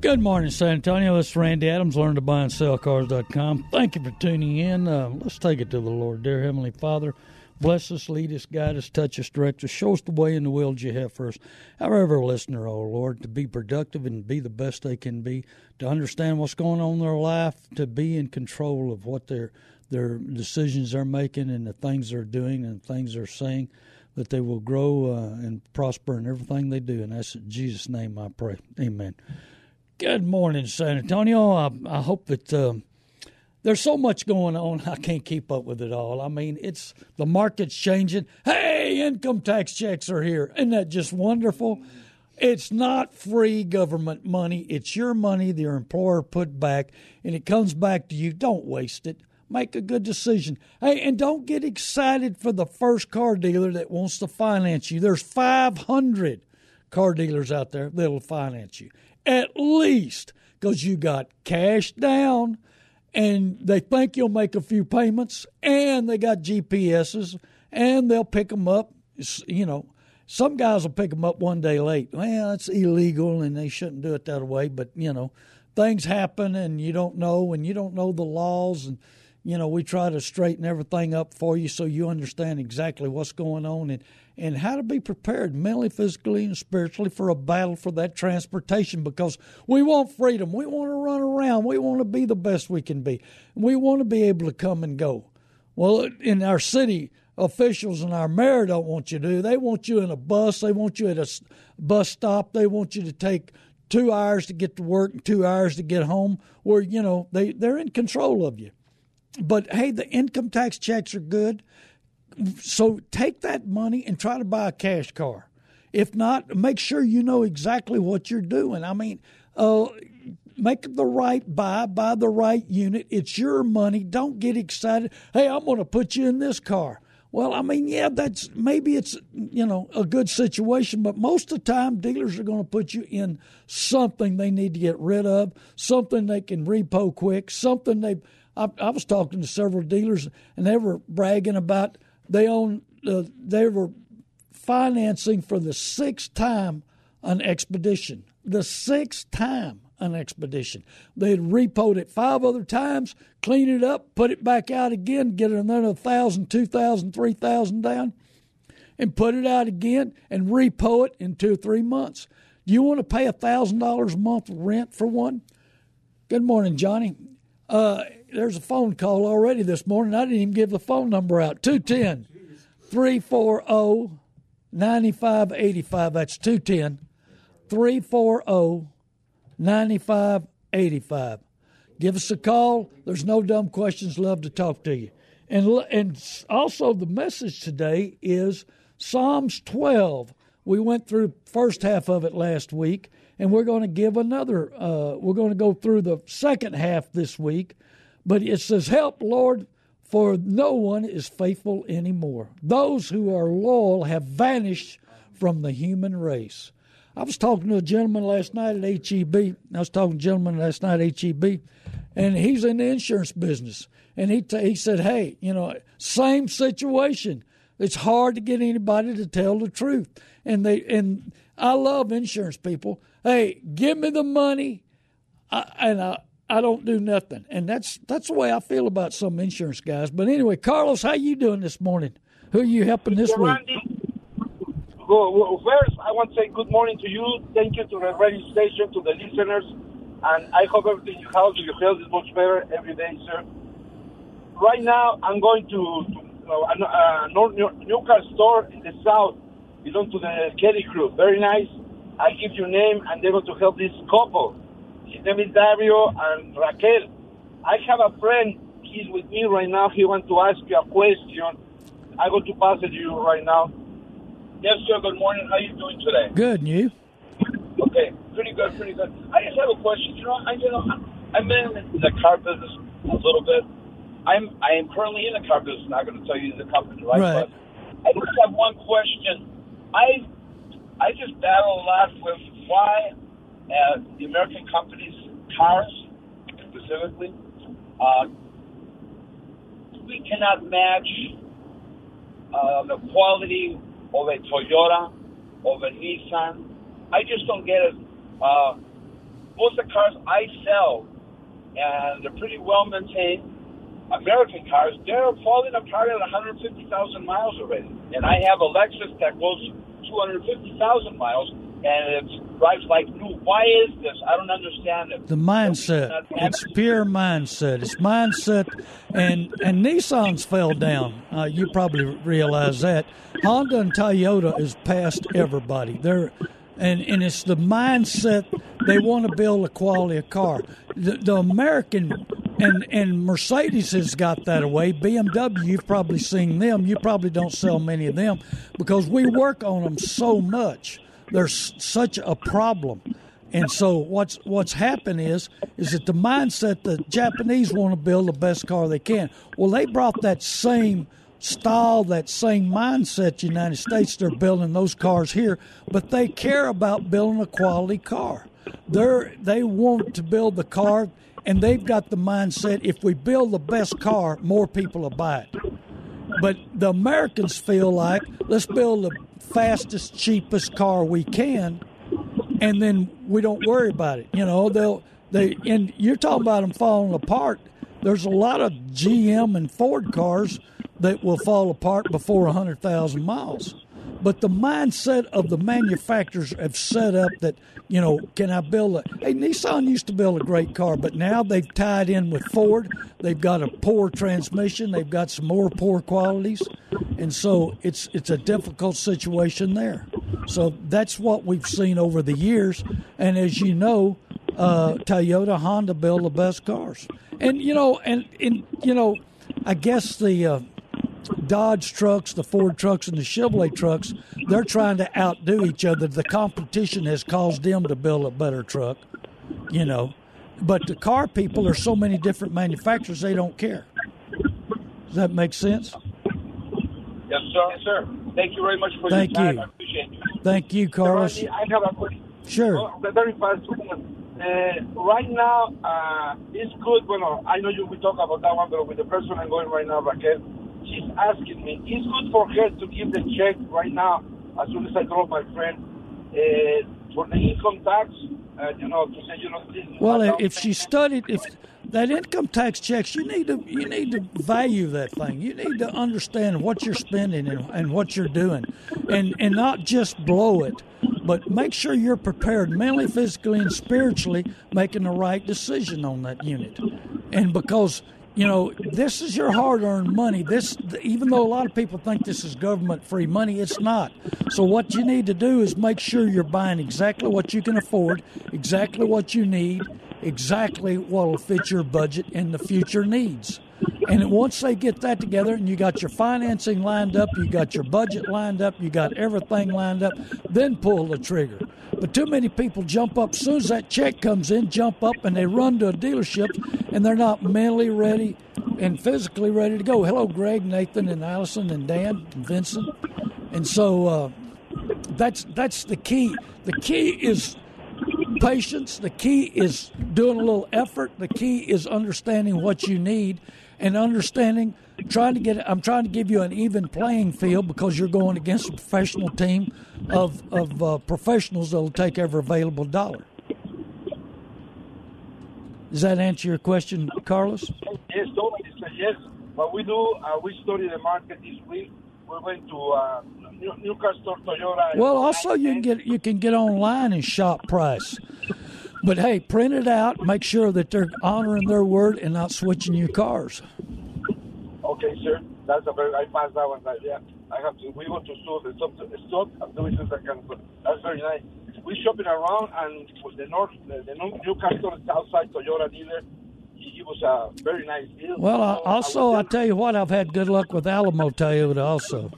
Good morning, San Antonio. This is Randy Adams, learn to buy and sell cars.com. Thank you for tuning in. Uh, let's take it to the Lord. Dear Heavenly Father, bless us, lead us, guide us, touch us, direct us, show us the way and the will you have for us. However, listener, oh Lord, to be productive and be the best they can be, to understand what's going on in their life, to be in control of what their their decisions they're making and the things they're doing and the things they're saying, that they will grow uh, and prosper in everything they do. And that's in Jesus' name I pray. Amen. Good morning, San Antonio. I, I hope that um, there's so much going on. I can't keep up with it all. I mean, it's the market's changing. Hey, income tax checks are here. Isn't that just wonderful? It's not free government money. It's your money the employer put back, and it comes back to you. Don't waste it. Make a good decision. Hey, and don't get excited for the first car dealer that wants to finance you. There's 500 car dealers out there that'll finance you at least because you got cash down and they think you'll make a few payments and they got GPSs and they'll pick them up. You know, some guys will pick them up one day late. Well, it's illegal and they shouldn't do it that way, but you know, things happen and you don't know and you don't know the laws and you know, we try to straighten everything up for you so you understand exactly what's going on and and how to be prepared mentally, physically, and spiritually for a battle for that transportation because we want freedom. We want to run around. We want to be the best we can be. We want to be able to come and go. Well, in our city, officials and our mayor don't want you to do. They want you in a bus. They want you at a bus stop. They want you to take two hours to get to work and two hours to get home. Where you know they they're in control of you. But hey, the income tax checks are good so take that money and try to buy a cash car. If not, make sure you know exactly what you're doing. I mean, uh, make the right buy, buy the right unit. It's your money. Don't get excited. Hey, I'm going to put you in this car. Well, I mean, yeah, that's maybe it's you know a good situation, but most of the time dealers are going to put you in something they need to get rid of, something they can repo quick, something they. I, I was talking to several dealers and they were bragging about they own. Uh, they were financing for the sixth time an expedition. The sixth time an expedition. They had repoed it five other times, clean it up, put it back out again, get another thousand, two thousand, three thousand down, and put it out again and repo it in two or three months. Do you want to pay a thousand dollars a month rent for one? Good morning, Johnny. Uh, there's a phone call already this morning. I didn't even give the phone number out 210 340 9585. That's 210 340 9585. Give us a call. There's no dumb questions. Love to talk to you. And, and also, the message today is Psalms 12. We went through first half of it last week, and we're going to give another. Uh, we're going to go through the second half this week but it says, Help, Lord, for no one is faithful anymore. Those who are loyal have vanished from the human race. I was talking to a gentleman last night at HEB. I was talking to a gentleman last night at HEB, and he's in the insurance business. And he, t- he said, Hey, you know, same situation. It's hard to get anybody to tell the truth. And they and I love insurance people. Hey, give me the money, I, and I, I don't do nothing, and that's that's the way I feel about some insurance guys. But anyway, Carlos, how you doing this morning? Who are you helping this week? Well, first, I want to say good morning to you. Thank you to the radio station, to the listeners, and I hope everything you have, your health is much better every day, sir. right now I'm going to, to uh, a, North new, new car store in the south, belong to the Kelly crew. Very nice. I give you name, and they're going to help this couple. His name is Dario and Raquel. I have a friend. He's with me right now. He wants to ask you a question. I'm going to pass it to you right now. Yes, sir. Good morning. How are you doing today? Good, and you? Okay, pretty good, pretty good. I just have a question. You know, I you know I've been in the car business a little bit. I'm I am currently in the car business. Not going to tell you the company, right? Right. But I just have one question. I I just battle a lot with why uh, the American companies' cars specifically uh, we cannot match uh, the quality of a Toyota, of a Nissan. I just don't get it. Uh, most of the cars I sell, and they're pretty well maintained. American cars, they're falling apart at 150,000 miles already. And I have a Lexus that goes 250,000 miles, and it drives like new. Why is this? I don't understand it. The mindset. It's pure mindset. It's mindset, and and Nissan's fell down. Uh, you probably realize that. Honda and Toyota is past everybody. They're and and it's the mindset they want to build a quality of car. The, the American and and Mercedes has got that away. BMW, you've probably seen them. You probably don't sell many of them because we work on them so much. There's such a problem. And so what's what's happened is is that the mindset the Japanese want to build the best car they can. Well, they brought that same style, that same mindset, the United States. They're building those cars here, but they care about building a quality car. They're they want to build the car, and they've got the mindset: if we build the best car, more people will buy it. But the Americans feel like let's build the fastest, cheapest car we can, and then we don't worry about it. You know, they'll they and you're talking about them falling apart. There's a lot of GM and Ford cars that will fall apart before 100,000 miles. But the mindset of the manufacturers have set up that, you know, can I build a. Hey, Nissan used to build a great car, but now they've tied in with Ford. They've got a poor transmission, they've got some more poor qualities. And so it's it's a difficult situation there. So that's what we've seen over the years. And as you know, uh, Toyota, Honda build the best cars. And, you know, and, and you know, I guess the. Uh, Dodge trucks, the Ford trucks, and the Chevrolet trucks, they're trying to outdo each other. The competition has caused them to build a better truck, you know. But the car people, are so many different manufacturers, they don't care. Does that make sense? Yes, sir. Yes, sir. Thank you very much for Thank your time. you. I appreciate you. Thank you, Carlos. I have a question. Sure. Oh, very fast. Uh, right now, uh, it's good. Well, I know you will talk about that one, but with the person I'm going right now, Raquel, asking me, it's good for her to give the check right now as soon as I drop my friend uh, for the income tax. Uh, you know, to say, you know, this Well, if she studied, if that income tax checks, you need to you need to value that thing. You need to understand what you're spending and, and what you're doing, and and not just blow it, but make sure you're prepared mentally, physically, and spiritually, making the right decision on that unit. And because you know this is your hard-earned money. This, even though a lot of people think this is government-free money, it's not. So what you need to do is make sure you're buying exactly what you can afford, exactly what you need exactly what will fit your budget and the future needs. And once they get that together and you got your financing lined up, you got your budget lined up, you got everything lined up, then pull the trigger. But too many people jump up as soon as that check comes in, jump up and they run to a dealership and they're not mentally ready and physically ready to go. Hello, Greg, Nathan, and Allison, and Dan, and Vincent. And so uh, that's that's the key. The key is patience. The key is doing a little effort. The key is understanding what you need and understanding trying to get I'm trying to give you an even playing field because you're going against a professional team of of uh, professionals that'll take every available dollar. Does that answer your question, Carlos? Yes, totally. Yes. What we do, uh, we study the market this week. We went to uh, New, Newcastle Toyota. Well, also you can get you can get online and shop price. But hey, print it out. Make sure that they're honoring their word and not switching your cars. Okay, sir. That's a very. I passed that one. Yeah, I have to. We want to store the stuff. The stock. I'm doing this again. But that's very nice. We shopping around, and the north, the, the new customer outside Toyota dealer. He was a very nice deal. Well, I, also, I was tell you what, I've had good luck with Alamo Toyota. Also,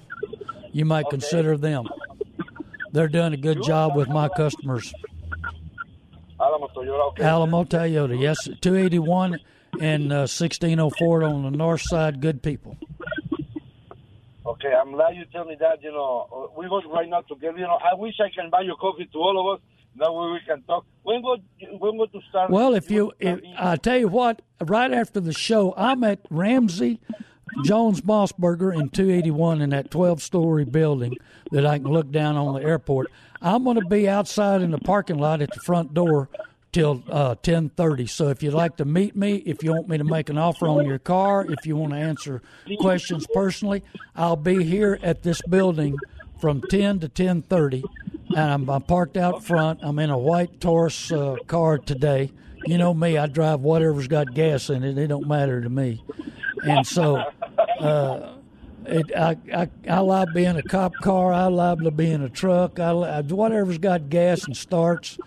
you might consider them. They're doing a good job with my customers. Alamo Toyota. Okay. Alamo Toyota, yes, 281 and uh, 1604 on the north side. Good people. Okay, I'm glad you tell me that. You know, we go right now together. You know, I wish I can buy your coffee to all of us. That way we can talk. When go? When go to start? Well, if you, if, I tell you what, right after the show, I'm at Ramsey Jones Maltsberger in 281 in that 12 story building that I can look down on the airport. I'm going to be outside in the parking lot at the front door till uh, 10:30. So if you'd like to meet me, if you want me to make an offer on your car, if you want to answer questions personally, I'll be here at this building from 10 to 10:30, and I'm, I'm parked out front. I'm in a white Taurus uh, car today. You know me, I drive whatever's got gas in it. It don't matter to me, and so. Uh, it, I, I I love being a cop car. I love to be in a truck. I, I whatever's got gas and starts,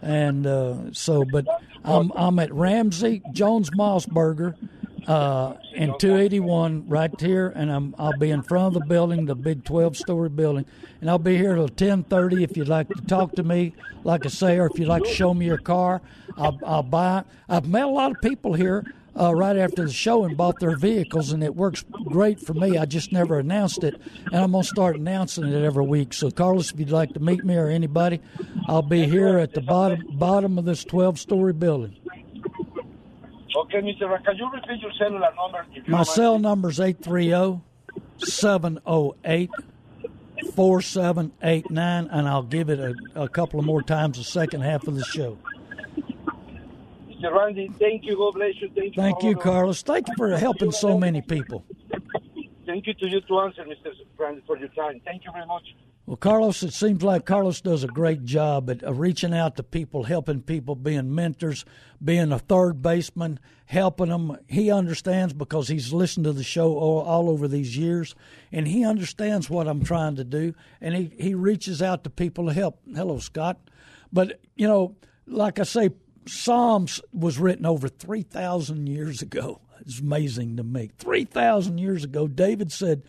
and uh, so. But I'm I'm at Ramsey Jones Maltsberger, uh, in 281 right here, and I'm I'll be in front of the building, the big 12 story building, and I'll be here till 10:30 if you'd like to talk to me, like I say, or if you'd like to show me your car, I'll I'll buy. I've met a lot of people here uh, right after the show and bought their vehicles, and it works great for me. I just never announced it, and I'm gonna start announcing it every week. So, Carlos, if you'd like to meet me or anybody, I'll be here at the bottom bottom of this 12 story building. Okay, Mr. Ra, can you repeat your cellular number? If My cell number is 830 708 4789, and I'll give it a, a couple of more times the second half of the show. Mr. Randy, thank you. God bless you. Thank you. Thank you, Carlos. Thank you for helping so many people. Thank you to you to answer, Mr. Randy, for your time. Thank you very much. Well, Carlos, it seems like Carlos does a great job at uh, reaching out to people, helping people, being mentors, being a third baseman, helping them. He understands because he's listened to the show all, all over these years, and he understands what I'm trying to do, and he, he reaches out to people to help. Hello, Scott. But, you know, like I say, Psalms was written over 3,000 years ago. It's amazing to me. 3,000 years ago, David said,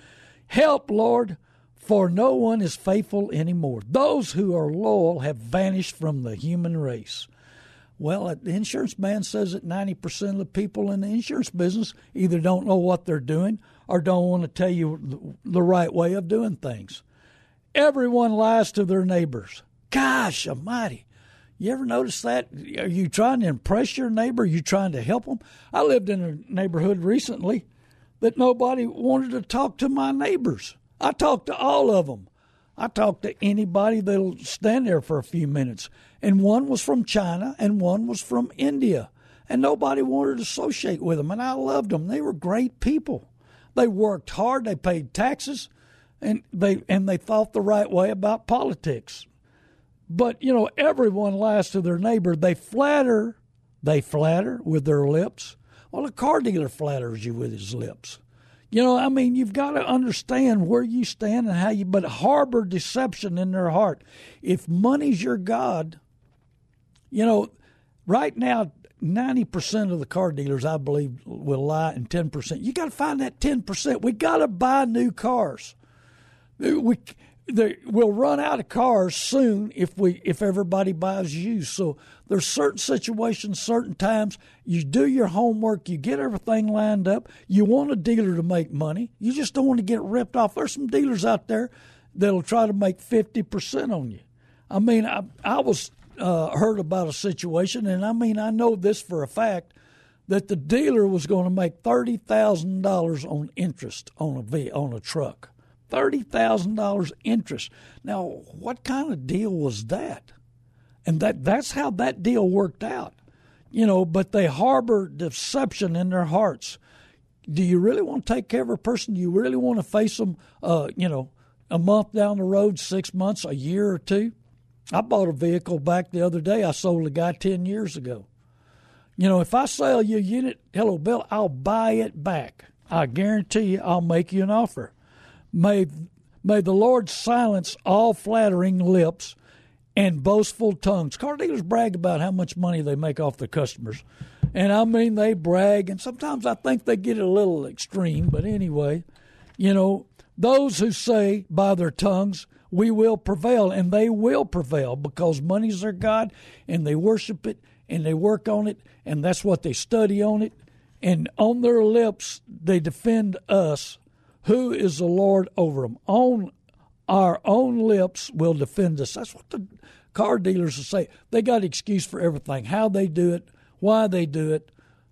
Help, Lord, for no one is faithful anymore. Those who are loyal have vanished from the human race. Well, the insurance man says that 90% of the people in the insurance business either don't know what they're doing or don't want to tell you the right way of doing things. Everyone lies to their neighbors. Gosh almighty. You ever notice that? Are you trying to impress your neighbor? Are you trying to help them? I lived in a neighborhood recently that nobody wanted to talk to my neighbors. I talked to all of them. I talked to anybody that'll stand there for a few minutes. And one was from China and one was from India. And nobody wanted to associate with them. And I loved them. They were great people. They worked hard, they paid taxes, and they and they thought the right way about politics. But you know, everyone lies to their neighbor. They flatter, they flatter with their lips. Well, a car dealer flatters you with his lips. You know, I mean, you've got to understand where you stand and how you, but harbor deception in their heart. If money's your God, you know, right now, 90% of the car dealers, I believe, will lie, and 10%. You got to find that 10%. We got to buy new cars. Uh, we, they, we'll run out of cars soon if we if everybody buys used. So there's certain situations, certain times you do your homework, you get everything lined up. You want a dealer to make money. You just don't want to get ripped off. There's some dealers out there that'll try to make fifty percent on you. I mean, I I was uh, heard about a situation, and I mean I know this for a fact that the dealer was going to make thirty thousand dollars on interest on a v, on a truck thirty thousand dollars interest. Now, what kind of deal was that? And that that's how that deal worked out. You know, but they harbor deception in their hearts. Do you really want to take care of a person? Do you really want to face them uh, you know, a month down the road, six months, a year or two? I bought a vehicle back the other day I sold a guy ten years ago. You know, if I sell you a unit, hello Bill, I'll buy it back. I guarantee you I'll make you an offer. May may the Lord silence all flattering lips and boastful tongues. Car dealers brag about how much money they make off their customers. And I mean they brag and sometimes I think they get a little extreme, but anyway, you know, those who say by their tongues, we will prevail, and they will prevail because money's their God, and they worship it, and they work on it, and that's what they study on it. And on their lips, they defend us. Who is the Lord over them? On our own lips will defend us. That's what the car dealers will say. They got excuse for everything how they do it, why they do it,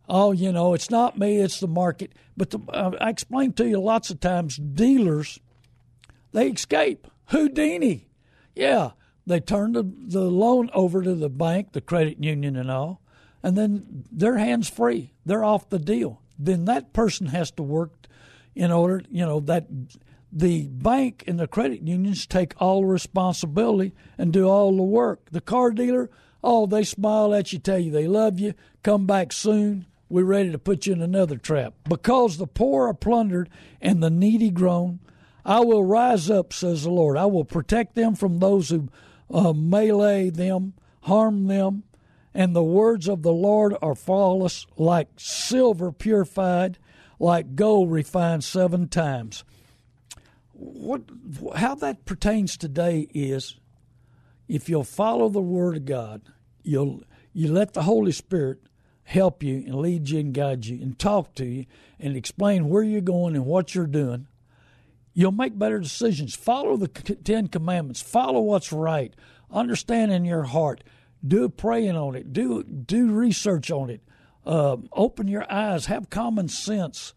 oh, you know, it's not me, it's the market. But the, uh, I explained to you lots of times, dealers, they escape. Houdini. Yeah, they turn the, the loan over to the bank, the credit union, and all, and then their hands free. They're off the deal. Then that person has to work in order, you know, that the bank and the credit unions take all responsibility and do all the work. The car dealer, oh, they smile at you, tell you they love you, come back soon, we're ready to put you in another trap. Because the poor are plundered and the needy groan, I will rise up, says the Lord. I will protect them from those who uh, melee them, harm them. And the words of the Lord are flawless, like silver purified, like gold refined seven times. What, how that pertains today is if you'll follow the Word of God, you'll you let the Holy Spirit help you and lead you and guide you and talk to you and explain where you're going and what you're doing, you'll make better decisions. Follow the Ten Commandments. Follow what's right. Understand in your heart. Do praying on it. Do do research on it. Uh, open your eyes. Have common sense.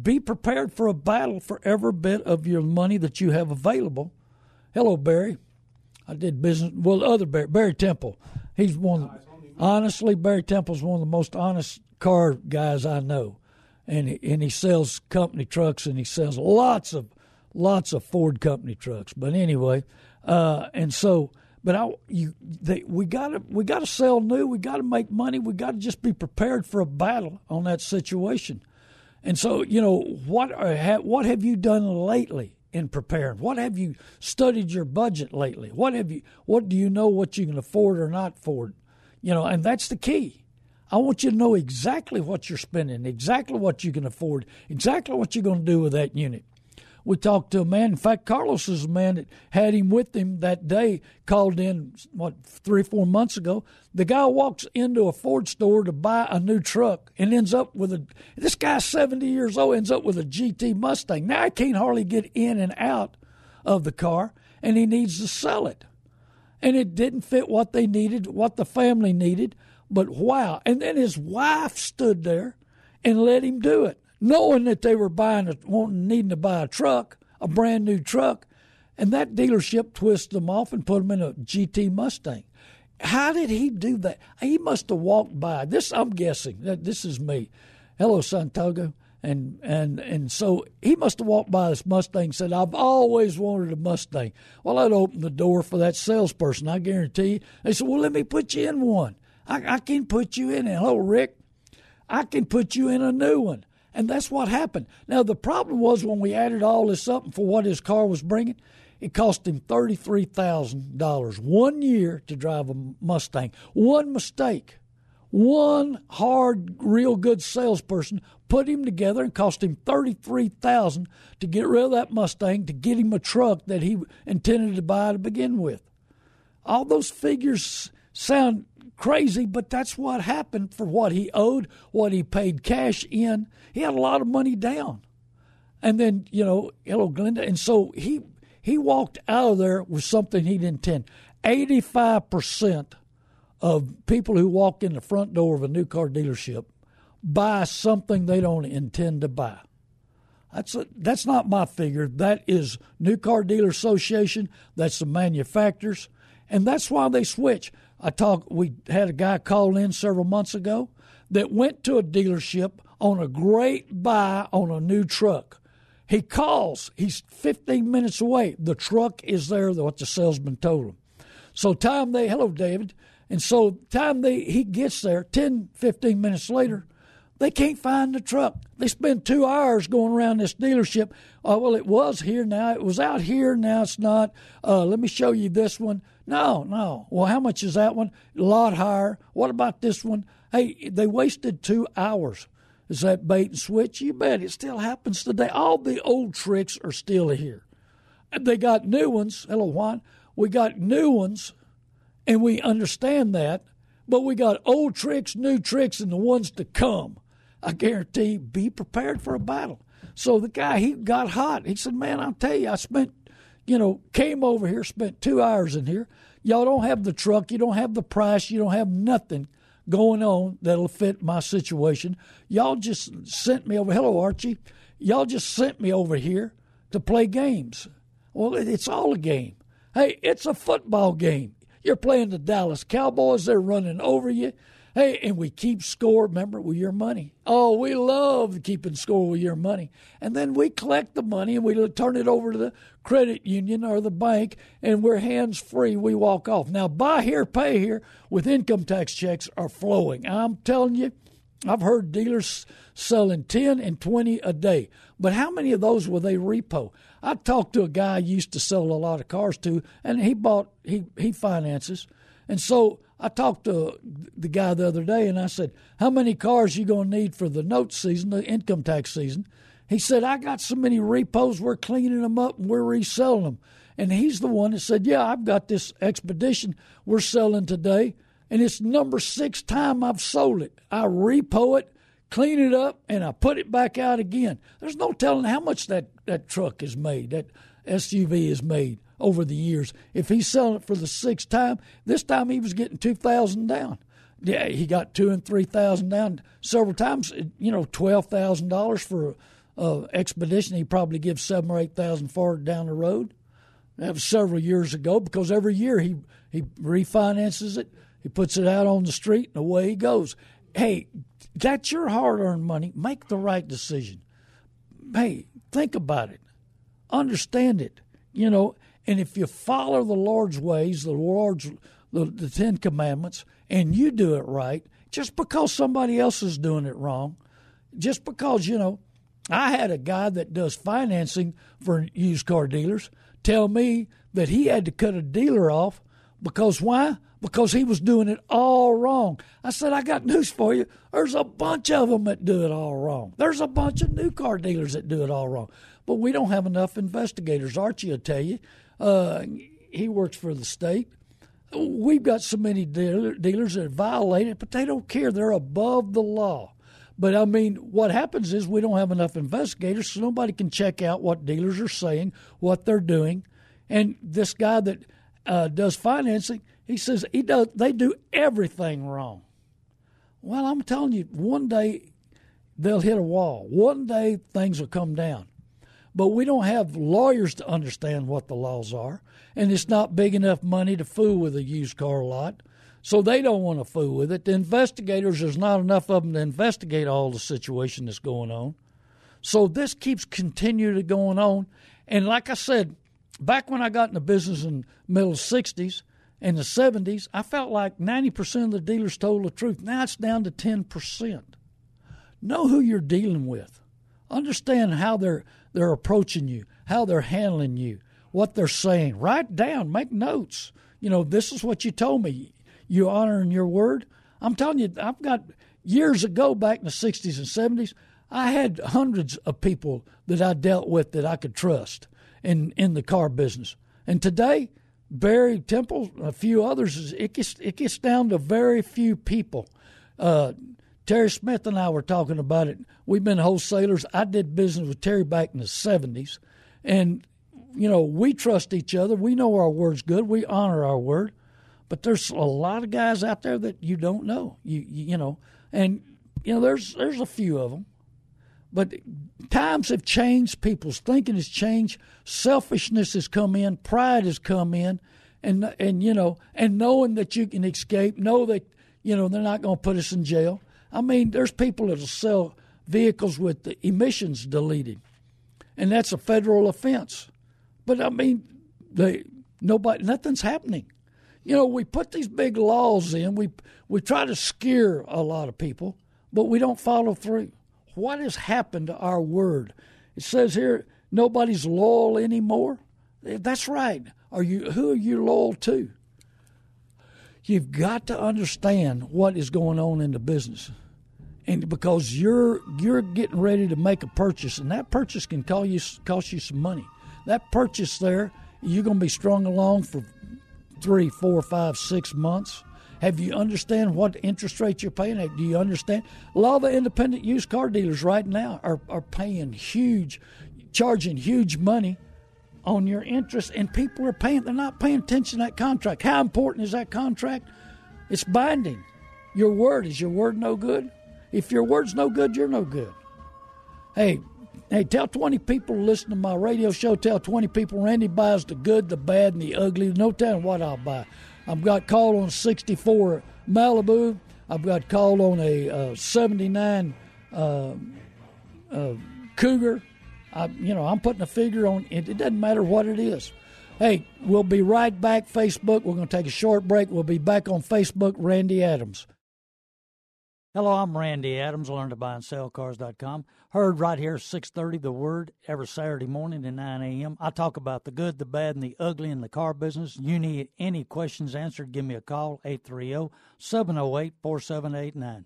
Be prepared for a battle for every bit of your money that you have available. Hello, Barry. I did business. Well, other Barry, Barry Temple. He's one Of, honestly, Barry Temple's one of the most honest car guys I know, and he, and he sells company trucks and he sells lots of lots of Ford company trucks. But anyway, uh, and so, but I you they, we got to we got to sell new. We got to make money. We got to just be prepared for a battle on that situation. And so, you know, what uh, are, what have you done lately? in preparing? What have you studied your budget lately? What have you what do you know what you can afford or not afford? You know, and that's the key. I want you to know exactly what you're spending, exactly what you can afford, exactly what you're going to do with that unit. We talked to a man. In fact, Carlos is a man that had him with him that day. Called in what three, or four months ago. The guy walks into a Ford store to buy a new truck and ends up with a. This guy's seventy years old. Ends up with a GT Mustang. Now I can't hardly get in and out of the car, and he needs to sell it and it didn't fit what they needed, what the family needed. But wow. And then his wife stood there and let him do it, knowing that they were buying a, wanting, needing to buy a truck, a brand new truck. And that dealership twisted them off and put them in a GT Mustang. How did he do that? He must have walked by. This, I'm guessing, this is me. Hello, Santiago and and and so he must have walked by this Mustang and said, "I've always wanted a Mustang." Well, that open the door for that salesperson. I guarantee you. They said, "Well, let me put you in one. I, I can put you in it." Hello, Rick. I can put you in a new one, and that's what happened. Now the problem was when we added all this up for what his car was bringing, it cost him thirty three thousand dollars one year to drive a Mustang. One mistake one hard, real good salesperson put him together and cost him thirty three thousand to get rid of that Mustang to get him a truck that he intended to buy to begin with. All those figures sound crazy, but that's what happened for what he owed, what he paid cash in. He had a lot of money down, and then you know, hello, Glenda, and so he he walked out of there with something he didn't intend. Eighty five percent of people who walk in the front door of a new car dealership buy something they don't intend to buy. That's a, that's not my figure. That is New Car Dealer Association. That's the manufacturers, and that's why they switch. I talk. We had a guy call in several months ago that went to a dealership on a great buy on a new truck. He calls. He's 15 minutes away. The truck is there. What the salesman told him. So time they hello David. And so time they he gets there, 10, 15 minutes later, They can't find the truck. They spend two hours going around this dealership. Oh, well, it was here now. It was out here. Now it's not. Uh, let me show you this one. No, no. Well, how much is that one? A lot higher. What about this one? Hey, they wasted two hours. Is that bait and switch? You bet. It still happens today. All the old tricks are still here. They got new ones. Hello, Juan. We got new ones, and we understand that. But we got old tricks, new tricks, and the ones to come. I guarantee, be prepared for a battle. So the guy, he got hot. He said, Man, I'll tell you, I spent, you know, came over here, spent two hours in here. Y'all don't have the truck, you don't have the price, you don't have nothing going on that'll fit my situation. Y'all just sent me over. Hello, Archie. Y'all just sent me over here to play games. Well, it's all a game. Hey, it's a football game. You're playing the Dallas Cowboys, they're running over you. Hey, and we keep score, remember, with your money. Oh, we love keeping score with your money. And then we collect the money and we turn it over to the credit union or the bank, and we're hands free. We walk off. Now, buy here, pay here with income tax checks are flowing. I'm telling you, I've heard dealers selling 10 and 20 a day. But how many of those will they repo? I talked to a guy I used to sell a lot of cars to, and he bought, he, he finances. And so I talked to the guy the other day and I said, How many cars you going to need for the note season, the income tax season? He said, I got so many repos, we're cleaning them up and we're reselling them. And he's the one that said, Yeah, I've got this expedition we're selling today, and it's number six time I've sold it. I repo it, clean it up, and I put it back out again. There's no telling how much that, that truck is made, that SUV is made over the years. If he's selling it for the sixth time, this time he was getting two thousand down. Yeah, he got two and three thousand down several times. You know, twelve thousand dollars for a expedition. He probably gives seven or eight thousand for it down the road. That was several years ago because every year he he refinances it. He puts it out on the street and away he goes. Hey, that's your hard earned money. Make the right decision. Hey, think about it. Understand it. You know, and if you follow the Lord's ways, the Lord's the, the Ten Commandments, and you do it right, just because somebody else is doing it wrong, just because you know, I had a guy that does financing for used car dealers tell me that he had to cut a dealer off because why? Because he was doing it all wrong. I said, I got news for you. There's a bunch of them that do it all wrong. There's a bunch of new car dealers that do it all wrong. But we don't have enough investigators. Archie will tell you uh, he works for the state. We've got so many dealer, dealers that violate it, but they don't care. They're above the law. But I mean, what happens is we don't have enough investigators, so nobody can check out what dealers are saying, what they're doing. And this guy that uh, does financing, he says he does. They do everything wrong. Well, I'm telling you, one day they'll hit a wall. One day things will come down but we don't have lawyers to understand what the laws are, and it's not big enough money to fool with a used car lot. So they don't want to fool with it. The investigators, there's not enough of them to investigate all the situation that's going on. So this keeps continuing going on. And like I said, back when I got in the business in the middle 60s and the 70s, I felt like 90% of the dealers told the truth. Now it's down to 10%. Know who you're dealing with. Understand how they're they're approaching you, how they're handling you, what they're saying. Write down, make notes. You know, this is what you told me. You honoring your word. I'm telling you, I've got years ago, back in the 60s and 70s, I had hundreds of people that I dealt with that I could trust in, in the car business. And today, Barry Temple, a few others, it gets, it gets down to very few people. Uh, Terry Smith and I were talking about it. We've been wholesalers. I did business with Terry back in the 70s. And, you know, we trust each other. We know our word's good. We honor our word. But there's a lot of guys out there that you don't know. You, you, you know, and, you know, there's, there's a few of them. But times have changed. People's thinking has changed. Selfishness has come in. Pride has come in. And, and you know, and knowing that you can escape, know that, you know, they're not going to put us in jail I mean, there's people that'll sell vehicles with the emissions deleted, and that's a federal offense. But I mean, they nobody, nothing's happening. You know, we put these big laws in. We we try to scare a lot of people. but we don't follow through. What has happened to our word? It says here nobody's loyal anymore. That's right. Are you who are you loyal to? You've got to understand what is going on in the business. And because you're you're getting ready to make a purchase and that purchase can call you cost you some money. That purchase there, you're gonna be strung along for three, four, five, six months. Have you understand what interest rate you're paying? Do you understand? A lot of the independent used car dealers right now are, are paying huge, charging huge money on your interest, and people are paying. They're not paying attention to that contract. How important is that contract? It's binding. Your word is your word no good. If your word's no good, you're no good. Hey, hey, tell 20 people to listen to my radio show. Tell 20 people Randy buys the good, the bad, and the ugly. No telling what I'll buy. I've got called on 64 Malibu. I've got called on a uh, 79 uh, uh, Cougar. I, you know, I'm putting a figure on it. It doesn't matter what it is. Hey, we'll be right back. Facebook. We're going to take a short break. We'll be back on Facebook. Randy Adams. Hello, I'm Randy Adams. Learn to buy and sell cars.com. Heard right here, 6:30, The Word every Saturday morning at 9 a.m. I talk about the good, the bad, and the ugly in the car business. You need any questions answered? Give me a call 830-708-4789.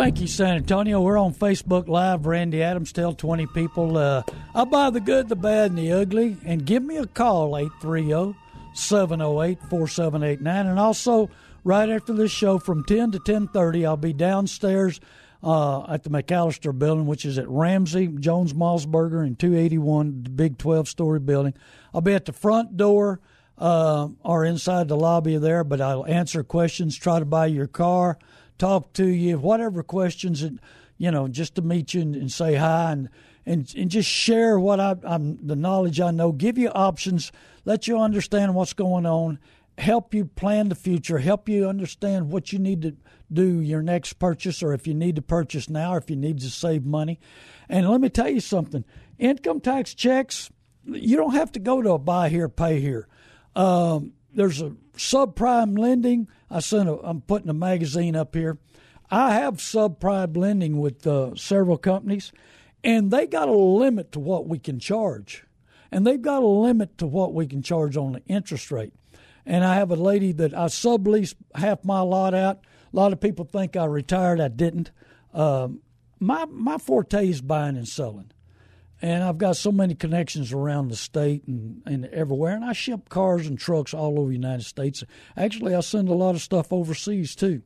Thank you, San Antonio. We're on Facebook Live. Randy Adams. Tell 20 people uh, I buy the good, the bad, and the ugly. And give me a call 830 708 4789. And also, right after this show from 10 to 10.30, I'll be downstairs uh, at the McAllister building, which is at Ramsey, Jones Maltsberger, and 281, the big 12 story building. I'll be at the front door uh, or inside the lobby there, but I'll answer questions, try to buy your car, talk to you, whatever questions, and, you know, just to meet you and, and say hi and, and, and just share what I, I'm, the knowledge I know, give you options, let you understand what's going on, help you plan the future, help you understand what you need to do your next purchase or if you need to purchase now or if you need to save money. And let me tell you something income tax checks, you don't have to go to a buy here, pay here. Um, there's a subprime lending. I sent a, I'm putting a magazine up here. I have subprime lending with uh, several companies, and they got a limit to what we can charge. And they've got a limit to what we can charge on the interest rate. And I have a lady that I sublease half my lot out. A lot of people think I retired. I didn't. Um, my my forte is buying and selling, and I've got so many connections around the state and, and everywhere. And I ship cars and trucks all over the United States. Actually, I send a lot of stuff overseas too.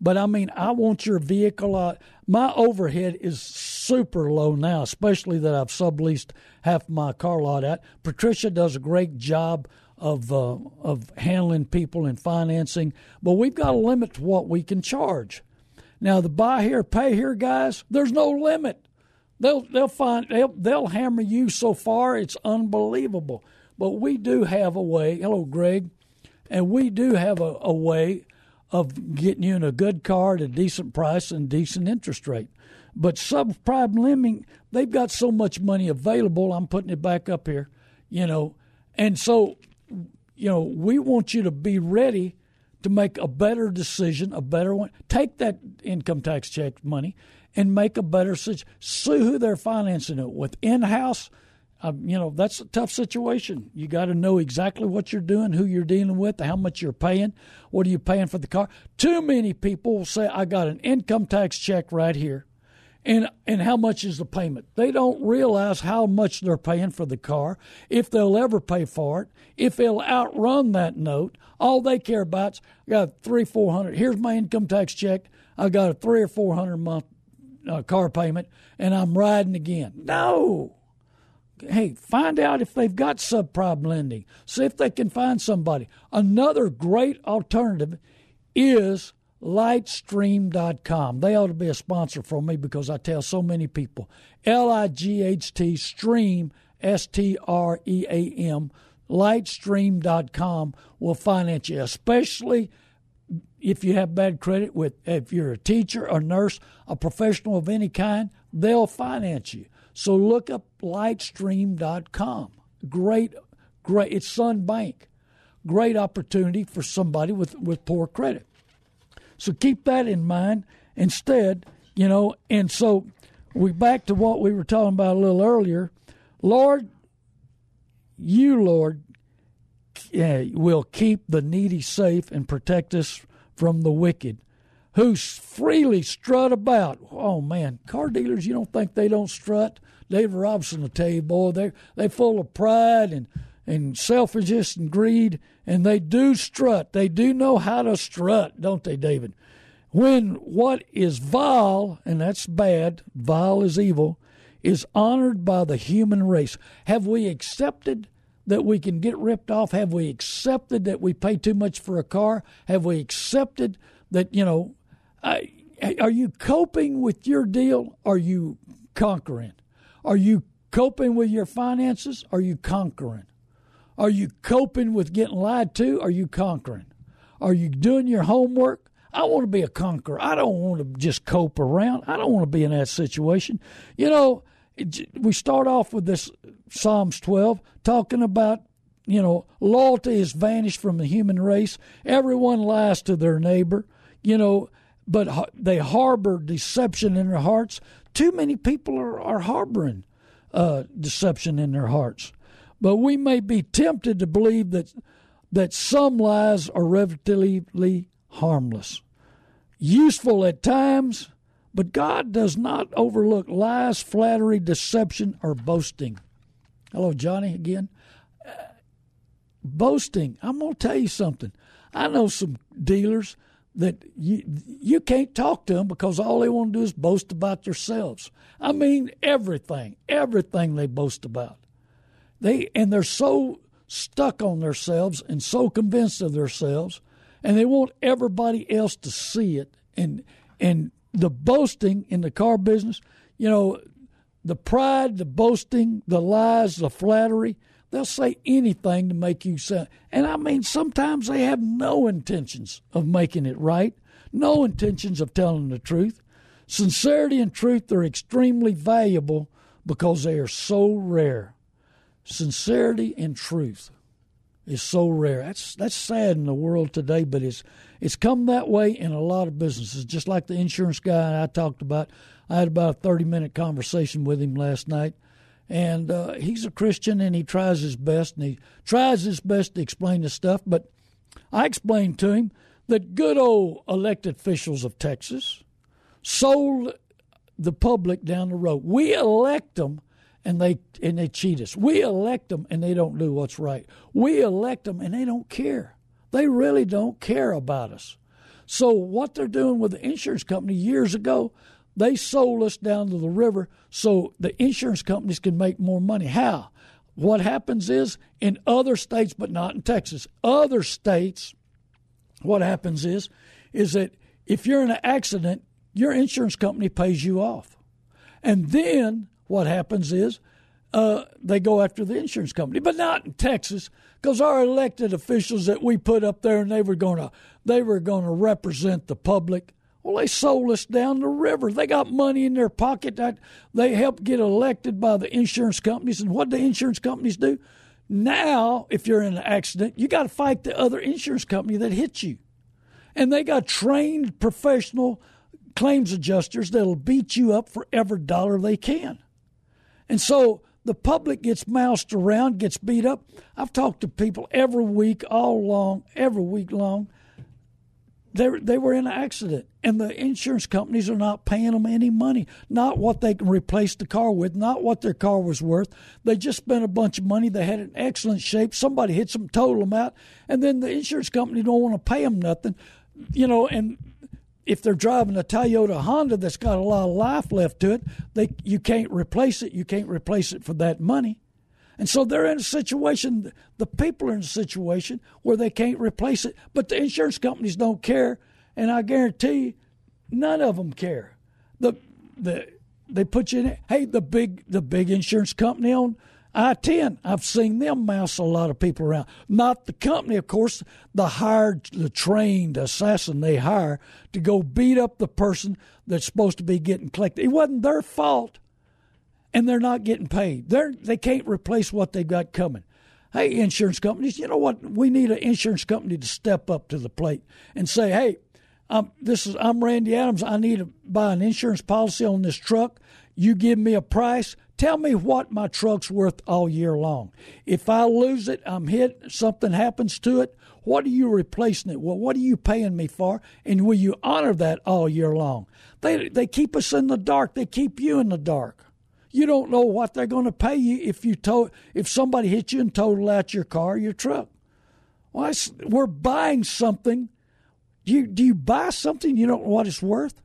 But I mean, I want your vehicle. Uh, my overhead is super low now, especially that I've subleased half my car lot out. Patricia does a great job of uh, of handling people and financing, but we've got a limit to what we can charge. Now the buy here, pay here guys, there's no limit. They'll they'll find they'll they'll hammer you so far it's unbelievable. But we do have a way. Hello, Greg, and we do have a, a way of getting you in a good car at a decent price and decent interest rate. But subprime lending, they've got so much money available. I'm putting it back up here, you know, and so you know, we want you to be ready to make a better decision, a better one. Take that income tax check money and make a better decision. See who they're financing it with. In house, um, you know, that's a tough situation. You got to know exactly what you're doing, who you're dealing with, how much you're paying, what are you paying for the car. Too many people say, I got an income tax check right here and and how much is the payment. They don't realize how much they're paying for the car, if they'll ever pay for it, if they'll outrun that note. All they care about is I got three four hundred. Here's my income tax check. I got a three or four hundred month uh, car payment, and I'm riding again. No. Hey, find out if they've got subprime lending. See if they can find somebody. Another great alternative is lightstream.com. They ought to be a sponsor for me because I tell so many people. L I G H T stream, S T R E A M, lightstream.com will finance you, especially if you have bad credit with if you're a teacher, a nurse, a professional of any kind, they'll finance you. So look up lightstream.com. Great great it's Sun Bank. Great opportunity for somebody with, with poor credit. So keep that in mind instead, you know. And so we back to what we were talking about a little earlier. Lord, you, Lord, uh, will keep the needy safe and protect us from the wicked who freely strut about. Oh man, car dealers, you don't think they don't strut? David Robinson will tell you, boy, they they full of pride and and selfishness and greed, and they do strut. They do know how to strut, don't they, David? When what is vile, and that's bad, vile is evil, is honored by the human race. Have we accepted that we can get ripped off? Have we accepted that we pay too much for a car? Have we accepted that, you know, I, are you coping with your deal? Are you conquering? Are you coping with your finances? Are you conquering? Are you coping with getting lied to? Are you conquering? Are you doing your homework? I want to be a conqueror. I don't want to just cope around. I don't want to be in that situation. You know, we start off with this Psalms 12 talking about, you know, loyalty has vanished from the human race. Everyone lies to their neighbor, you know, but they harbor deception in their hearts. Too many people are, are harboring uh, deception in their hearts. But we may be tempted to believe that that some lies are relatively harmless, useful at times, but God does not overlook lies, flattery, deception, or boasting. Hello, Johnny, again. Uh, boasting. I'm going to tell you something. I know some dealers that you you can't talk to them because all they want to do is boast about themselves. I mean everything, everything they boast about. They and they're so stuck on themselves and so convinced of themselves, and they want everybody else to see it. And and the boasting in the car business, you know, the pride, the boasting, the lies, the flattery. They'll say anything to make you sound. And I mean, sometimes they have no intentions of making it right, no intentions of telling the truth. Sincerity and truth are extremely valuable because they are so rare sincerity and truth is so rare. That's that's sad in the world today, but it's it's come that way in a lot of businesses. Just like the insurance guy I talked about, I had about a thirty minute conversation with him last night, and uh, he's a Christian and he tries his best and he tries his best to explain the stuff. But I explained to him that good old elected officials of Texas sold the public down the road. We elect them and they and they cheat us. We elect them and they don't do what's right. We elect them and they don't care. They really don't care about us. So what they're doing with the insurance company years ago, they sold us down to the river so the insurance companies can make more money. How? What happens is in other states, but not in Texas, other states, what happens is is that if you're in an accident, your insurance company pays you off. And then what happens is uh, they go after the insurance company, but not in Texas because our elected officials that we put up there and they were going to they were to represent the public. Well, they sold us down the river. They got money in their pocket that they helped get elected by the insurance companies. And what do the insurance companies do? Now, if you're in an accident, you got to fight the other insurance company that hit you. And they got trained professional claims adjusters that'll beat you up for every dollar they can. And so the public gets moused around, gets beat up. I've talked to people every week, all long, every week long. They they were in an accident, and the insurance companies are not paying them any money, not what they can replace the car with, not what their car was worth. They just spent a bunch of money. They had an excellent shape. Somebody hits them, total them out, and then the insurance company don't want to pay them nothing, you know. And if they're driving a Toyota Honda that's got a lot of life left to it, they you can't replace it. You can't replace it for that money. And so they're in a situation, the people are in a situation where they can't replace it, but the insurance companies don't care. And I guarantee none of them care. The, the, they put you in, hey, the big, the big insurance company on I 10, I've seen them mouse a lot of people around. Not the company, of course, the hired, the trained assassin they hire to go beat up the person that's supposed to be getting collected. It wasn't their fault, and they're not getting paid. They're, they can't replace what they've got coming. Hey, insurance companies, you know what? We need an insurance company to step up to the plate and say, hey, um, this is I'm Randy Adams. I need to buy an insurance policy on this truck. You give me a price. Tell me what my truck's worth all year long. If I lose it, I'm hit, something happens to it, what are you replacing it? Well, what are you paying me for? And will you honor that all year long? They they keep us in the dark. They keep you in the dark. You don't know what they're going to pay you if you to, if somebody hits you and total out your car, your truck. Well, we're buying something. Do you do you buy something you don't know what it's worth?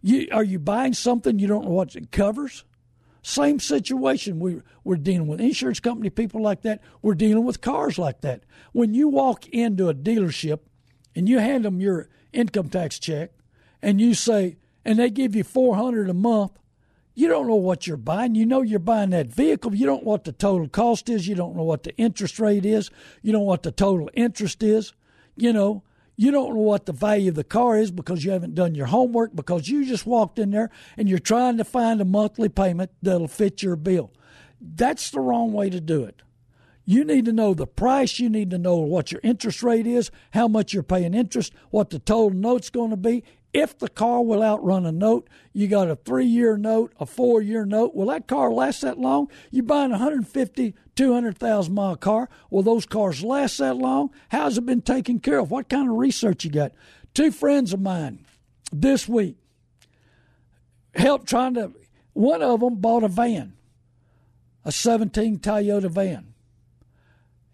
You are you buying something you don't know what it covers? Same situation. We, we're dealing with insurance company people like that. We're dealing with cars like that. When you walk into a dealership and you hand them your income tax check and you say, and they give you 400 a month, you don't know what you're buying. You know you're buying that vehicle. You don't know what the total cost is. You don't know what the interest rate is. You don't know what the total interest is. You know, you don't know what the value of the car is because you haven't done your homework because you just walked in there and you're trying to find a monthly payment that'll fit your bill. That's the wrong way to do it. You need to know the price. You need to know what your interest rate is, how much you're paying interest, what the total note's going to be. If the car will outrun a note, you got a three year note, a four year note. Will that car last that long? You're buying a 150, 200,000 mile car. Will those cars last that long? How's it been taken care of? What kind of research you got? Two friends of mine this week helped trying to, one of them bought a van, a 17 Toyota van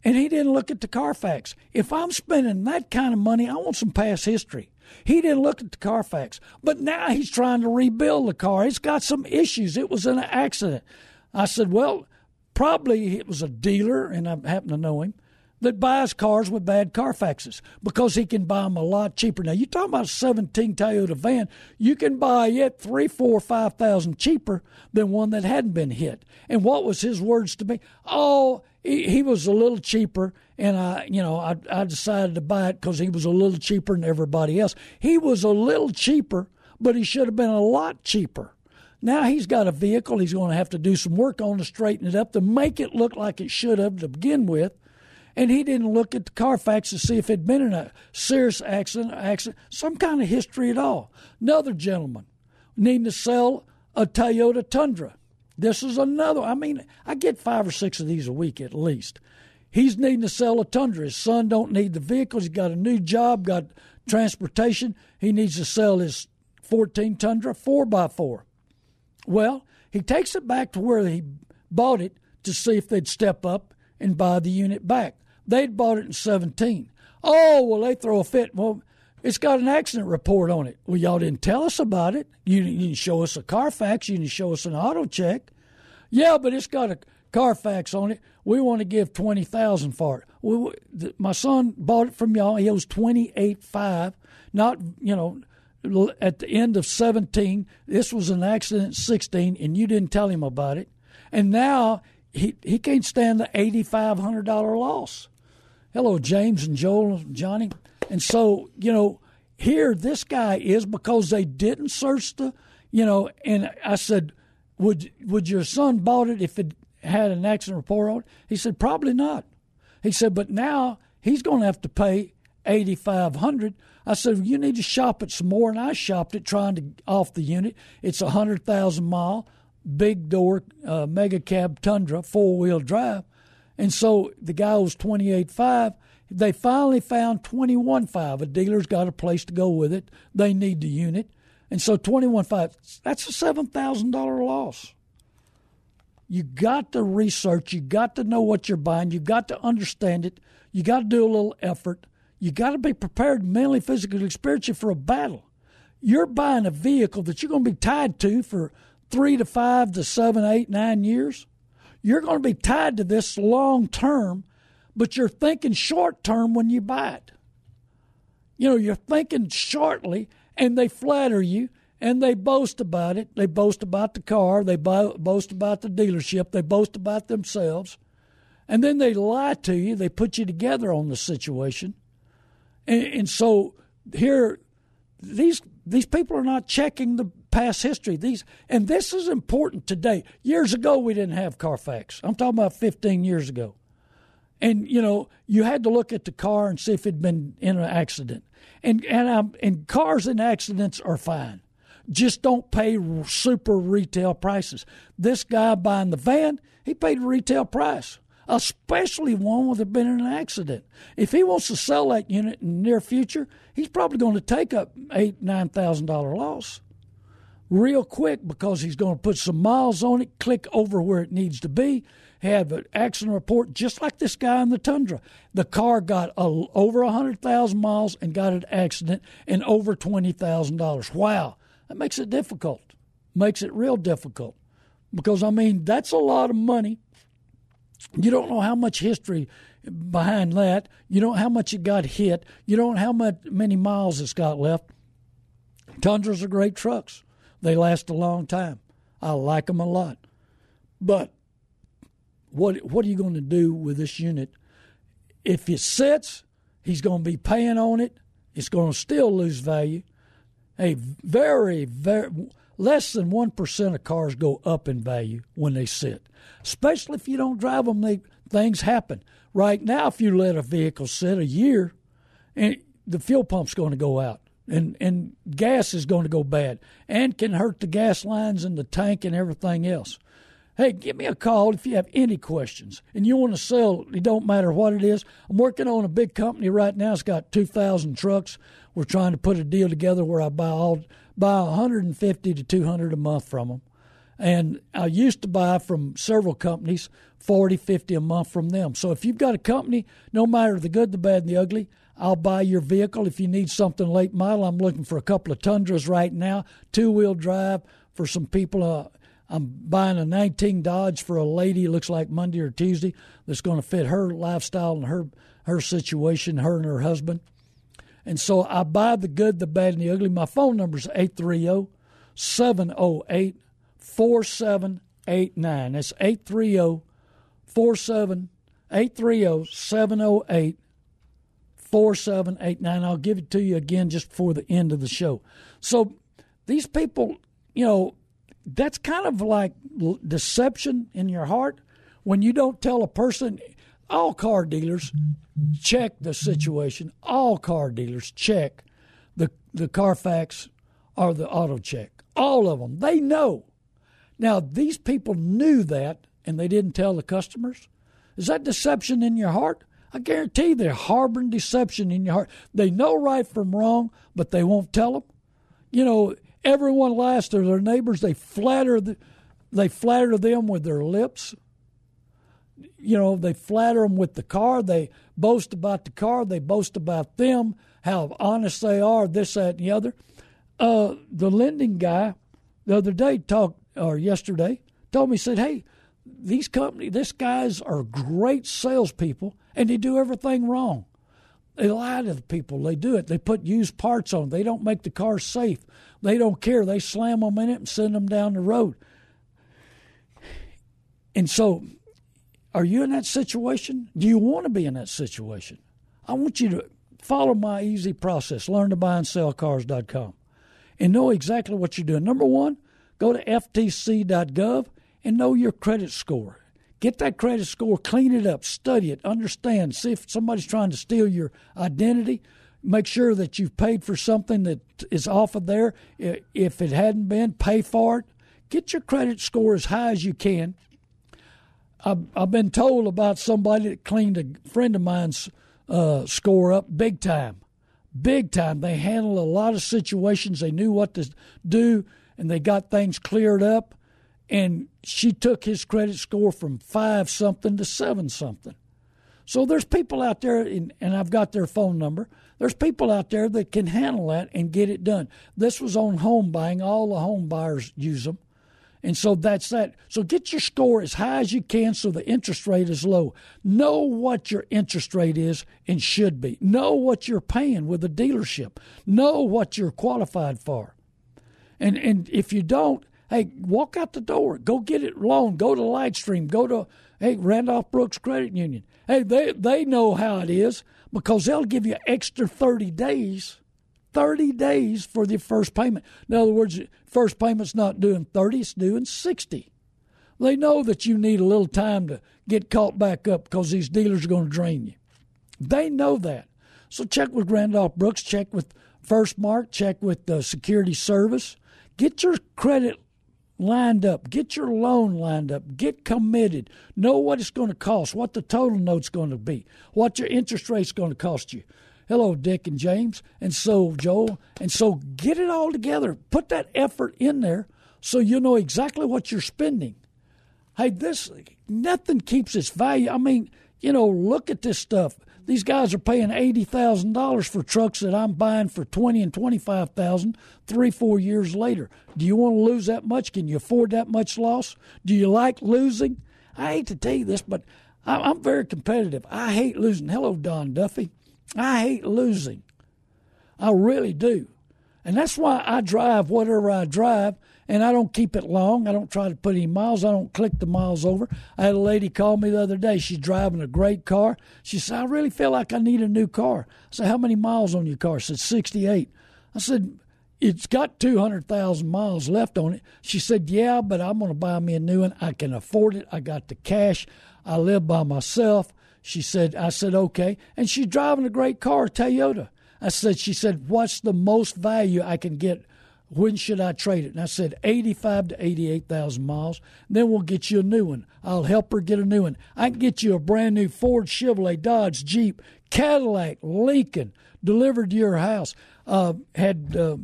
and he didn't look at the Carfax. If I'm spending that kind of money, I want some past history. He didn't look at the Carfax, but now he's trying to rebuild the car. It's got some issues. It was an accident. I said, well, probably it was a dealer, and I happen to know him, that buys cars with bad Carfaxes because he can buy them a lot cheaper. Now, you're talking about a 17 Toyota van, you can buy it three, four, five thousand cheaper than one that hadn't been hit. And what was his words to me? Oh, he, he was a little cheaper, and I, you know, I, I decided to buy it because he was a little cheaper than everybody else. He was a little cheaper, but he should have been a lot cheaper. Now he's got a vehicle he's going to have to do some work on to straighten it up to make it look like it should have to begin with. And he didn't look at the Carfax to see if it had been in a serious accident, accident, some kind of history at all. Another gentleman needing to sell a Toyota Tundra. This is another. I mean, I get five or six of these a week at least. He's needing to sell a Tundra. His son don't need the vehicle. He's got a new job, got transportation. He needs to sell his 14 Tundra 4x4. Well, he takes it back to where he bought it to see if they'd step up and buy the unit back. They'd bought it in 17. Oh, well, they throw a fit. Well, it's got an accident report on it. Well, y'all didn't tell us about it. You, didn't show us a Carfax. You didn't show us an auto check. Yeah, but it's got a Carfax on it. We want to give twenty thousand for it. We, my son bought it from y'all. He owes twenty eight five. Not you know at the end of seventeen. This was an accident sixteen, and you didn't tell him about it. And now he he can't stand the eighty five hundred dollar loss. Hello, James and Joel Johnny. And so, you know, here this guy is because they didn't search the, you know, and I said, would would your son bought it if it had an accident report on it? He said, probably not. He said, but now he's going to have to pay eighty five hundred. I said, you need to shop it some more, and I shopped it trying to off the unit. It's a hundred thousand mile, big door, uh, mega cab Tundra, four wheel drive, and so the guy was twenty eight five. They finally found 21.5. A dealer's got a place to go with it. They need the unit. And so 21.5, that's a $7,000 loss. You got to research. You got to know what you're buying. You got to understand it. You got to do a little effort. You got to be prepared mentally, physically, spiritually for a battle. You're buying a vehicle that you're going to be tied to for three to five to seven, eight, nine years. You're going to be tied to this long term but you're thinking short term when you buy it. You know, you're thinking shortly, and they flatter you and they boast about it. They boast about the car, they boast about the dealership, they boast about themselves, and then they lie to you. They put you together on the situation, and, and so here, these these people are not checking the past history. These and this is important today. Years ago, we didn't have Carfax. I'm talking about 15 years ago. and you know you had to look at the car and see if it'd been in an accident. And and um, and cars in accidents are fine. Just don't pay super retail prices. This guy buying the van, he paid a retail price, especially one that been in an accident. If he wants to sell that unit in the near future, he's probably going to take up eight nine thousand dollar loss real quick because he's going to put some miles on it, click over where it needs to be, have an accident report, just like this guy in the Tundra. The car got a, over 100,000 miles and got an accident and over $20,000. Wow, that makes it difficult. Makes it real difficult because, I mean, that's a lot of money. You don't know how much history behind that. You don't know how much it got hit. You don't know how much, many miles it's got left. Tundras are great trucks. They last a long time. I like them a lot. But what what are you going to do with this unit? If it sits, he's going to be paying on it. It's going to still lose value. A very very less than one percent of cars go up in value when they sit, especially if you don't drive them. They things happen. Right now, if you let a vehicle sit a year, and the fuel pump's going to go out and and gas is going to go bad and can hurt the gas lines and the tank and everything else. Hey, give me a call if you have any questions and you want to sell. It don't matter what it is. I'm working on a big company right now. It's got 2,000 trucks. We're trying to put a deal together where I buy all buy 150 to 200 a month from them. And I used to buy from several companies 40, 50 a month from them. So if you've got a company, no matter the good, the bad, and the ugly, I'll buy your vehicle if you need something late model. I'm looking for a couple of Tundras right now, two wheel drive for some people. Uh, I'm buying a 19 Dodge for a lady. Looks like Monday or Tuesday. That's going to fit her lifestyle and her her situation, her and her husband. And so I buy the good, the bad, and the ugly. My phone number is 830 708 4789. That's 830 830 708 4789. I'll give it to you again just before the end of the show. So these people, you know, that's kind of like deception in your heart when you don't tell a person. All car dealers check the situation. All car dealers check the the Carfax or the auto check. All of them. They know. Now these people knew that and they didn't tell the customers. Is that deception in your heart? I guarantee they're harboring deception in your heart. They know right from wrong, but they won't tell them. You know, everyone lies to their neighbors. They flatter the, they flatter them with their lips. You know, they flatter them with the car. They boast about the car. They boast about them, how honest they are, this, that, and the other. Uh, the lending guy the other day talked, or yesterday, told me, said, hey, these company, this guys are great salespeople, and they do everything wrong. They lie to the people. They do it. They put used parts on. They don't make the car safe. They don't care. They slam them in it and send them down the road. And so, are you in that situation? Do you want to be in that situation? I want you to follow my easy process. Learn to buy and sell cars.com and know exactly what you're doing. Number one, go to ftc.gov and know your credit score. Get that credit score, clean it up, study it, understand, see if somebody's trying to steal your identity. Make sure that you've paid for something that is off of there. If it hadn't been, pay for it. Get your credit score as high as you can. I've, I've been told about somebody that cleaned a friend of mine's uh, score up big time. Big time. They handled a lot of situations. They knew what to do, and they got things cleared up and she took his credit score from five something to seven something. So there's people out there, and I've got their phone number. There's people out there that can handle that and get it done. This was on home buying. All the home buyers use them. And so that's that. So get your score as high as you can so the interest rate is low. Know what your interest rate is and should be. Know what you're paying with the dealership. Know what you're qualified for. And and if you don't, Hey, walk out the door. Go get it loan. Go to Lightstream. Go to hey Randolph Brooks Credit Union. Hey, they they know how it is because they'll give you extra thirty days. 30 days for the first payment. In other words, first payment's not doing 30, it's doing 60. They know that you need a little time to get caught back up because these dealers are going to drain you. They know that. So check with Randolph Brooks, check with First Mark, check with the Security Service. Get your credit lined up, get your loan lined up, get committed, know what it's going to cost, what the total note's going to be, what your interest rate's going to cost you. Hello, Dick and James, and so Joel, and so get it all together. Put that effort in there so you know exactly what you're spending. Hey, this nothing keeps its value. I mean, you know, look at this stuff. These guys are paying eighty thousand dollars for trucks that I'm buying for twenty and twenty five thousand three, four years later. Do you want to lose that much? Can you afford that much loss? Do you like losing? I hate to tell you this, but I'm very competitive. I hate losing. Hello, Don Duffy. I hate losing. I really do. And that's why I drive whatever I drive and I don't keep it long. I don't try to put any miles. I don't click the miles over. I had a lady call me the other day. She's driving a great car. She said, I really feel like I need a new car. I said, How many miles on your car? She said, 68. I said, It's got 200,000 miles left on it. She said, Yeah, but I'm going to buy me a new one. I can afford it. I got the cash. I live by myself. She said, I said, Okay. And she's driving a great car, Toyota. I said, She said, What's the most value I can get when should I trade it? And I said, 85 to 88,000 miles. Then we'll get you a new one. I'll help her get a new one. I can get you a brand new Ford, Chevrolet, Dodge, Jeep, Cadillac, Lincoln delivered to your house. Uh, had uh,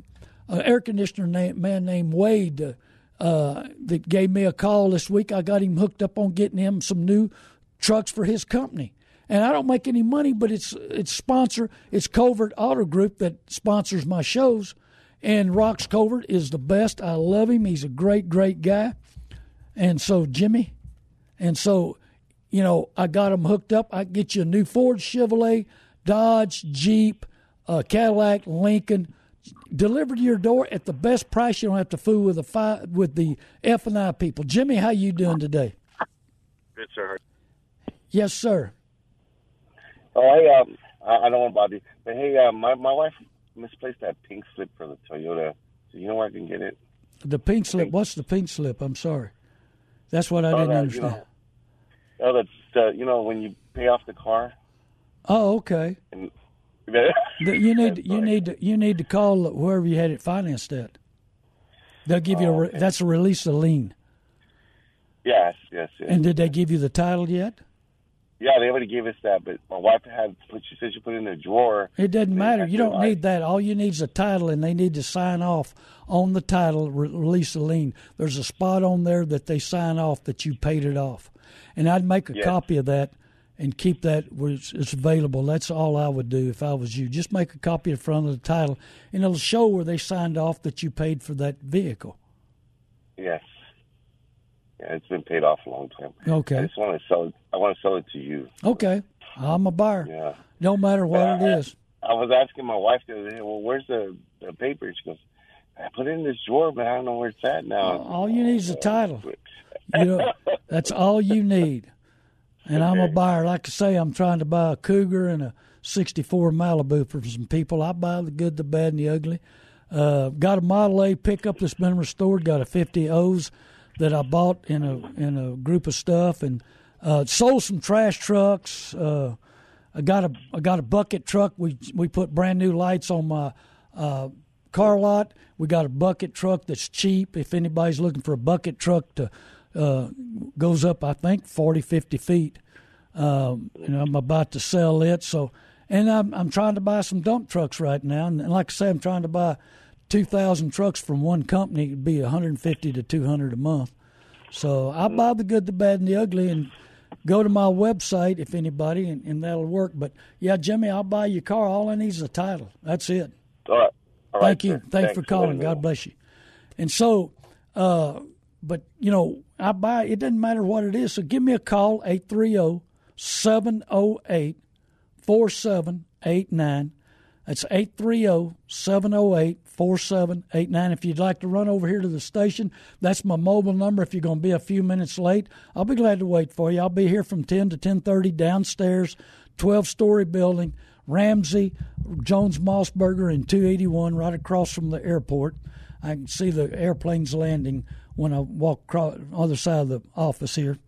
an air conditioner man named Wade uh, uh, that gave me a call this week. I got him hooked up on getting him some new trucks for his company. And I don't make any money, but it's it's sponsor. It's Covert Auto Group that sponsors my shows and Rox Covert is the best. I love him. He's a great, great guy. And so Jimmy, and so, you know, I got him hooked up. I get you a new Ford, Chevrolet, Dodge, Jeep, uh, Cadillac, Lincoln, delivered to your door at the best price. You don't have to fool with the fi- with the F and I people. Jimmy, how you doing today? Good, sir. Yes, sir. Oh, hey, um, I, I don't want to bother you, but hey, uh, my my wife misplaced that pink slip for the Toyota. So you know where I can get it? The pink slip. What's the pink slip? I'm sorry. That's what I oh, didn't that, understand. You know, oh, that's uh, you know when you pay off the car. Oh, okay. And, you need you need to you need to call whoever you had it financed at. They'll give oh, you a re- okay. that's a release of lien. Yes, yes, yes. And did they give you the title yet? Yeah, they already gave us that, but my wife had put. She said she put it in a drawer. It doesn't matter. You don't need that. All you need is a title, and they need to sign off on the title, re- release a lien. There's a spot on there that they sign off that you paid it off, and I'd make a yes. copy of that and keep that where it's, it's, available. That's all I would do if I was you. Just make a copy of front of the title, and it'll show where they signed off that you paid for that vehicle. Yes. Yeah, it's been paid off a long time. Okay. I just want to sell it. I want to sell it to you. Okay. I'm a buyer. Yeah. No matter what it is. I was asking my wife the other day, well, where's the, the paper? She goes, I put it in this drawer, but I don't know where it's at now. All you need is a title. you know, that's all you need. And I'm a buyer. Like I say, I'm trying to buy a Cougar and a 64 Malibu for some people. I buy the good, the bad, and the ugly. Uh, got a Model A pickup that's been restored. Got a 50 O's that I bought in a in a group of stuff and uh, sold some trash trucks. Uh, I got a I got a bucket truck. We we put brand new lights on my uh, car lot. We got a bucket truck that's cheap. If anybody's looking for a bucket truck to uh, goes up, I think 40, 50 feet. Um, and I'm about to sell it. So, and I'm I'm trying to buy some dump trucks right now. And, and like I say, I'm trying to buy 2,000 trucks from one company, it'd be 150 to 200 a month. So I buy the good, the bad, and the ugly, and go to my website if anybody, and, and that'll work. But yeah, Jimmy, I'll buy your car. All I need is a title. That's it. All right. All Thank right, you. Thanks, Thanks, for calling. God bless you. And so, uh, but you know, I buy. It doesn't matter what it is. So give me a call 830 708 4789 that's 830 708 4789. If you'd like to run over here to the station, that's my mobile number. If you're going to be a few minutes late, I'll be glad to wait for you. I'll be here from 10 to 10:30 downstairs, 12-story building, Ramsey, Jones Maltsberger, and 281, right across from the airport. I can see the airplanes landing when I walk across the other side of the office here.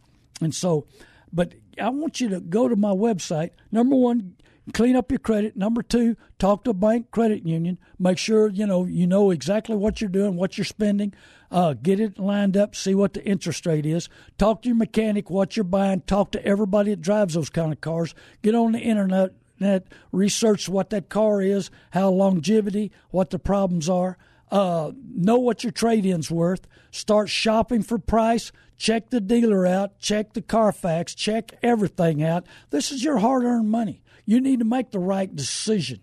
And so, but I want you to go to my website. Number one, clean up your credit. Number two, talk to a bank credit union. Make sure you know you know exactly what you're doing, what you're spending. Uh, get it lined up. See what the interest rate is. Talk to your mechanic. What you're buying. Talk to everybody that drives those kind of cars. Get on the internet. Net, research what that car is, how longevity, what the problems are. Uh, know what your trade-in's worth. Start shopping for price. Check the dealer out. Check the Carfax. Check everything out. This is your hard-earned money. You need to make the right decision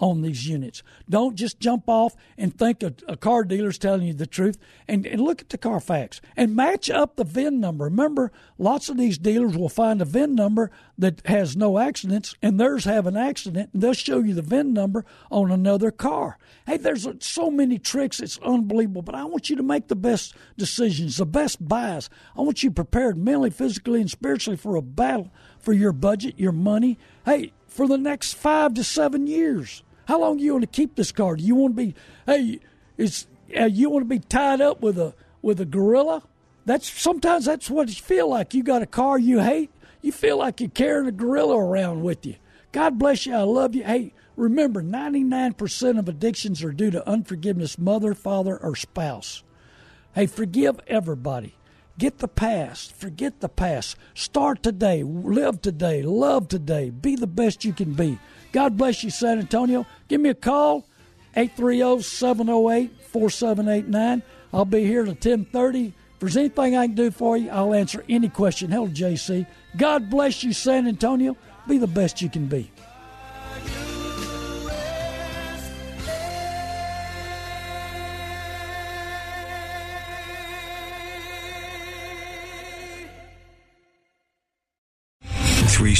on these units. Don't just jump off and think a, a car dealer's telling you the truth. And, and look at the Carfax and match up the VIN number. Remember, lots of these dealers will find a VIN number that has no accidents, and theirs have an accident, and they'll show you the VIN number on another car. Hey, there's so many tricks, it's unbelievable. But I want you to make the best decisions, the best buys. I want you prepared mentally, physically, and spiritually for a battle for your budget, your money. Hey, for the next five to seven years. How long you want to keep this car? Do you want to be hey is uh, you want to be tied up with a with a gorilla? That's sometimes that's what you feel like. You got a car you hate. You feel like you're carrying a gorilla around with you. God bless you. I love you. Hey, remember 99% of addictions are due to unforgiveness, mother, father, or spouse. Hey, forgive everybody. Get the past. Forget the past. Start today. Live today. Love today. Be the best you can be. God bless you, San Antonio. Give me a call, 830-708-4789. I'll be here till 1030. If there's anything I can do for you, I'll answer any question. Hello, JC. God bless you, San Antonio. Be the best you can be.